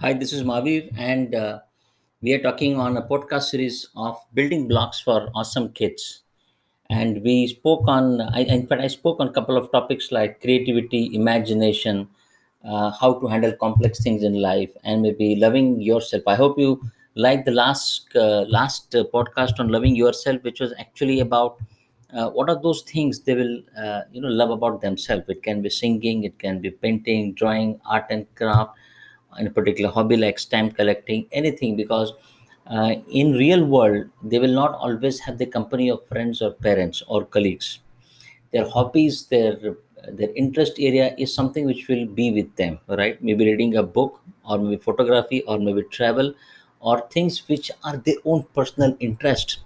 Hi, this is Maviv, and uh, we are talking on a podcast series of building blocks for awesome kids. And we spoke on, I, in fact, I spoke on a couple of topics like creativity, imagination, uh, how to handle complex things in life, and maybe loving yourself. I hope you liked the last uh, last uh, podcast on loving yourself, which was actually about uh, what are those things they will uh, you know love about themselves. It can be singing, it can be painting, drawing, art and craft in a particular hobby like stamp collecting anything because uh, in real world they will not always have the company of friends or parents or colleagues. Their hobbies their their interest area is something which will be with them right? Maybe reading a book or maybe photography or maybe travel or things which are their own personal interest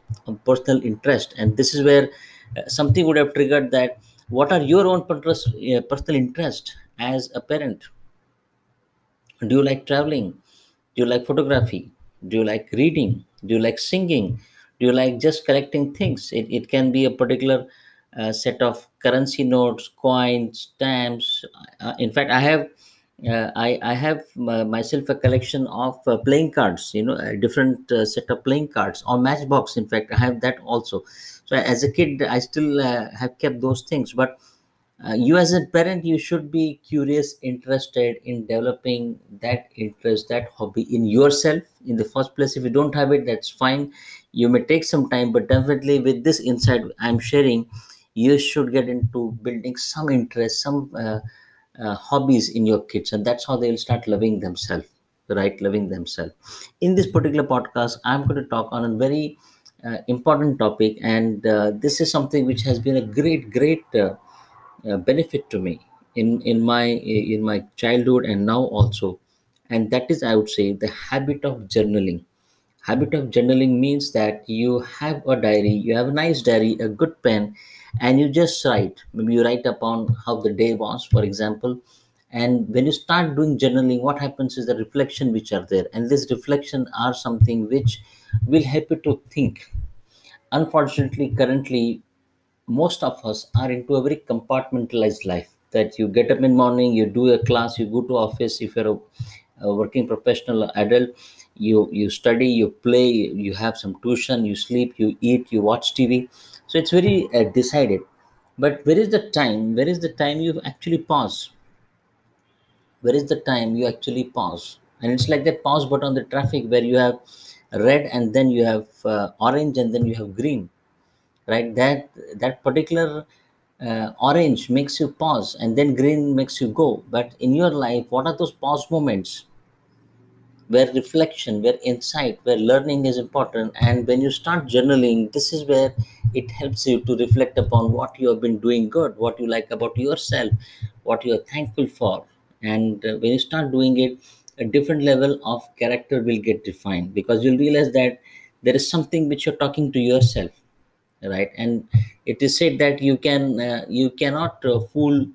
personal interest. And this is where uh, something would have triggered that what are your own uh, personal interest as a parent do you like traveling? Do you like photography? Do you like reading? Do you like singing? Do you like just collecting things? It, it can be a particular uh, set of currency notes, coins, stamps. Uh, in fact, I have uh, I, I have my, myself a collection of uh, playing cards, you know, a different uh, set of playing cards or Matchbox. In fact, I have that also. So as a kid, I still uh, have kept those things. But uh, you as a parent you should be curious interested in developing that interest that hobby in yourself in the first place. If you don't have it that's fine. You may take some time but definitely with this insight i'm sharing you should get into building some interest some uh, uh, hobbies in your kids and that's how they'll start loving themselves right? Loving themselves. In this particular podcast i'm going to talk on a very uh, important topic and uh, this is something which has been a great great uh, benefit to me in in my in my childhood and now also. And that is i would say the habit of journaling. Habit of journaling means that you have a diary you have a nice diary a good pen and you just write. Maybe you write upon how the day was for example. And when you start doing journaling what happens is the reflection which are there. And this reflection are something which will help you to think. Unfortunately currently most of us are into a very compartmentalized life that you get up in morning you do a class you go to office if you're a, a working professional adult you you study you play you have some tuition you sleep you eat you watch tv so it's very uh, decided. But where is the time where is the time you actually pause? Where is the time you actually pause? And it's like that pause button on the traffic where you have red and then you have uh, orange and then you have green right? That that particular uh, orange makes you pause and then green makes you go. But in your life what are those pause moments where reflection where insight where learning is important? And when you start journaling this is where it helps you to reflect upon what you have been doing good what you like about yourself what you are thankful for. And uh, when you start doing it a different level of character will get defined because you'll realize that there is something which you're talking to yourself right? And it is said that you can uh, you cannot uh, fool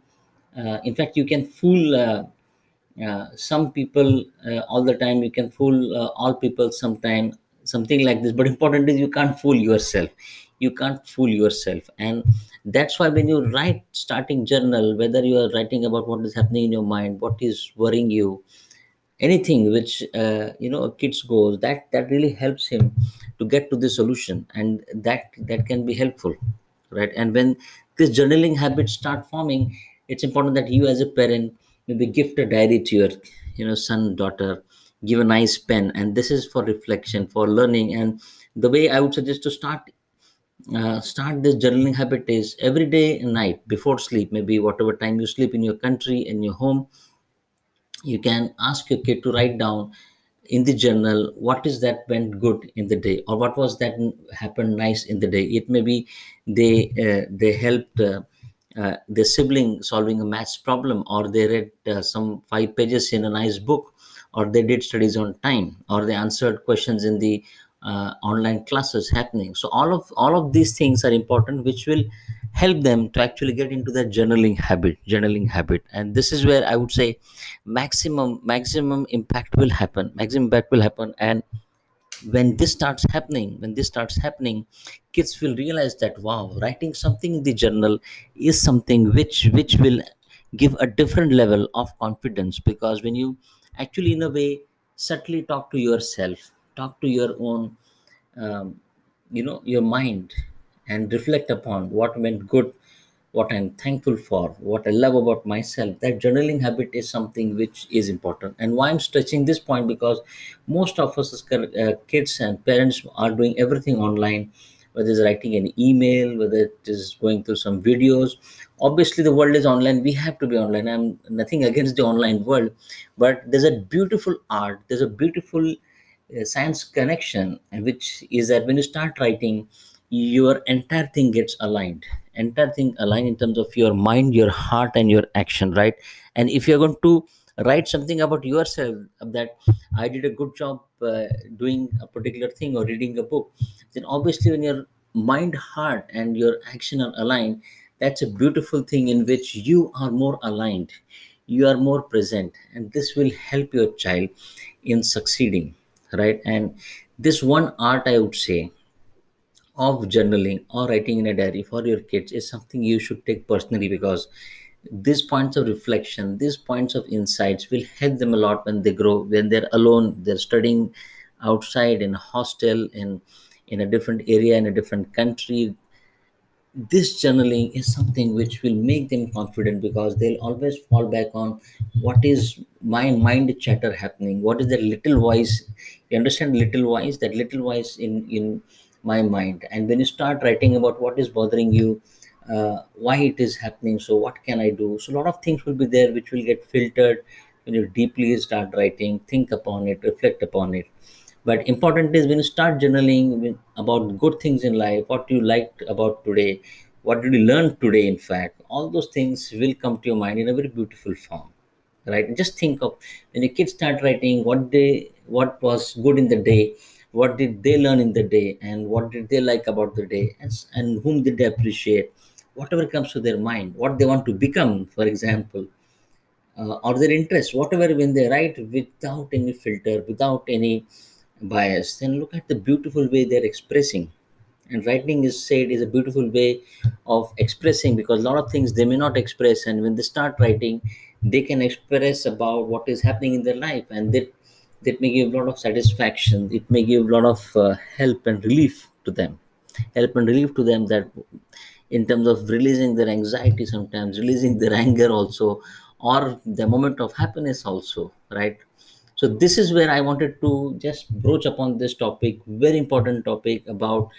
uh, in fact you can fool uh, uh, some people all the time. You can fool all people sometime something like this. But important is you can't fool yourself. You can't fool yourself. And that's why when you write starting journal whether you are writing about what is happening in your mind what is worrying you anything which uh, you know kids goes that that really helps him to get to the solution and that that can be helpful right? And when this journaling habits start forming it's important that you as a parent maybe gift a diary to your you know son daughter give a nice pen and this is for reflection for learning. And the way i would suggest to start uh, start this journaling habit is every day and night before sleep maybe whatever time you sleep in your country in your home you can ask your kid to write down in the journal what is that went good in the day? Or what was that happened nice in the day? It may be they uh, they helped uh, uh, their sibling solving a maths problem or they read uh, some five pages in a nice book or they did studies on time or they answered questions in the uh, online classes happening. So all of all of these things are important which will help them to actually get into that journaling habit journaling habit. And this is where i would say maximum maximum impact will happen maximum impact will happen. And when this starts happening when this starts happening kids will realize that wow writing something in the journal is something which which will give a different level of confidence. Because when you actually in a way subtly talk to yourself talk to your own um, you know your mind and reflect upon what went good what i'm thankful for what i love about myself that journaling habit is something which is important. And why i'm stretching this point because most of us as uh, kids and parents are doing everything online whether it's writing an email whether it is going through some videos. Obviously the world is online. We have to be online. I'm nothing against the online world but there's a beautiful art there's a beautiful uh, science connection which is that when you start writing your entire thing gets aligned. Entire thing aligned in terms of your mind your heart and your action right? And if you're going to write something about yourself that i did a good job uh, doing a particular thing or reading a book then obviously when your mind heart and your action are aligned that's a beautiful thing in which you are more aligned. You are more present. And this will help your child in succeeding right? And this one art i would say of journaling or writing in a diary for your kids is something you should take personally because these points of reflection these points of insights will help them a lot when they grow when they're alone they're studying outside in a hostel in in a different area in a different country. This journaling is something which will make them confident because they'll always fall back on what is my mind chatter happening what is that little voice you understand little voice that little voice in in my mind. And when you start writing about what is bothering you uh, why it is happening so what can i do? So a lot of things will be there which will get filtered when you deeply start writing think upon it reflect upon it. But important is when you start journaling about good things in life what you liked about today what did you learn today in fact all those things will come to your mind in a very beautiful form right? Just think of when your kids start writing what they what was good in the day what did they learn in the day and what did they like about the day and, and whom did they appreciate? Whatever comes to their mind what they want to become for example uh, or their interest whatever when they write without any filter without any bias then look at the beautiful way they're expressing. And writing is said is a beautiful way of expressing because a lot of things they may not express and when they start writing they can express about what is happening in their life and that that may give a lot of satisfaction it may give a lot of uh, help and relief to them. Help and relief to them that in terms of releasing their anxiety sometimes releasing their anger also or the moment of happiness also right? So this is where i wanted to just broach upon this topic very important topic about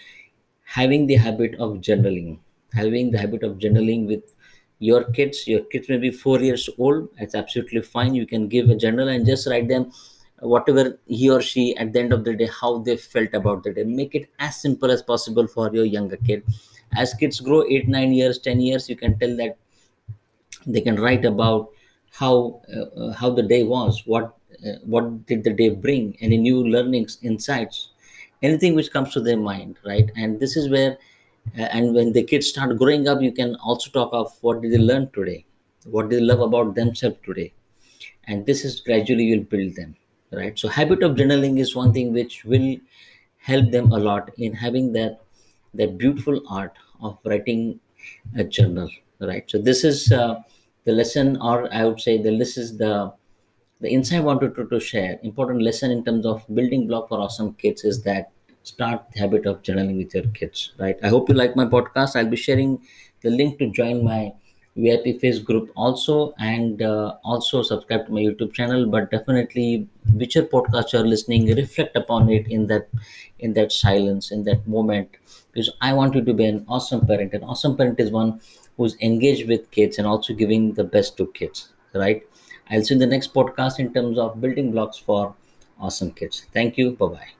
having the habit of journaling. Having the habit of journaling with your kids. Your kids may be four years old. It's absolutely fine. You can give a journal and just write them whatever he or she at the end of the day how they felt about the day. Make it as simple as possible for your younger kid. As kids grow 8 9 years 10 years you can tell that they can write about how uh, uh, how the day was what uh, what did the day bring any new learnings insights anything which comes to their mind right? And this is where uh, and when the kids start growing up you can also talk of what did they learn today what do they love about themselves today. And this is gradually you'll build them right? So habit of journaling is one thing which will help them a lot in having that that beautiful art of writing a journal right? So this is uh, the lesson or i would say the this is the the insight I wanted to, to share. Important lesson in terms of building block for awesome kids is that start the habit of journaling with your kids right? I hope you like my podcast. I'll be sharing the link to join my vip face group also and uh, also subscribe to my youtube channel but definitely whichever podcast you're listening reflect upon it in that in that silence in that moment because i want you to be an awesome parent an awesome parent is one who's engaged with kids and also giving the best to kids right I'll see you in the next podcast in terms of building blocks for awesome kids. Thank you. Bye bye.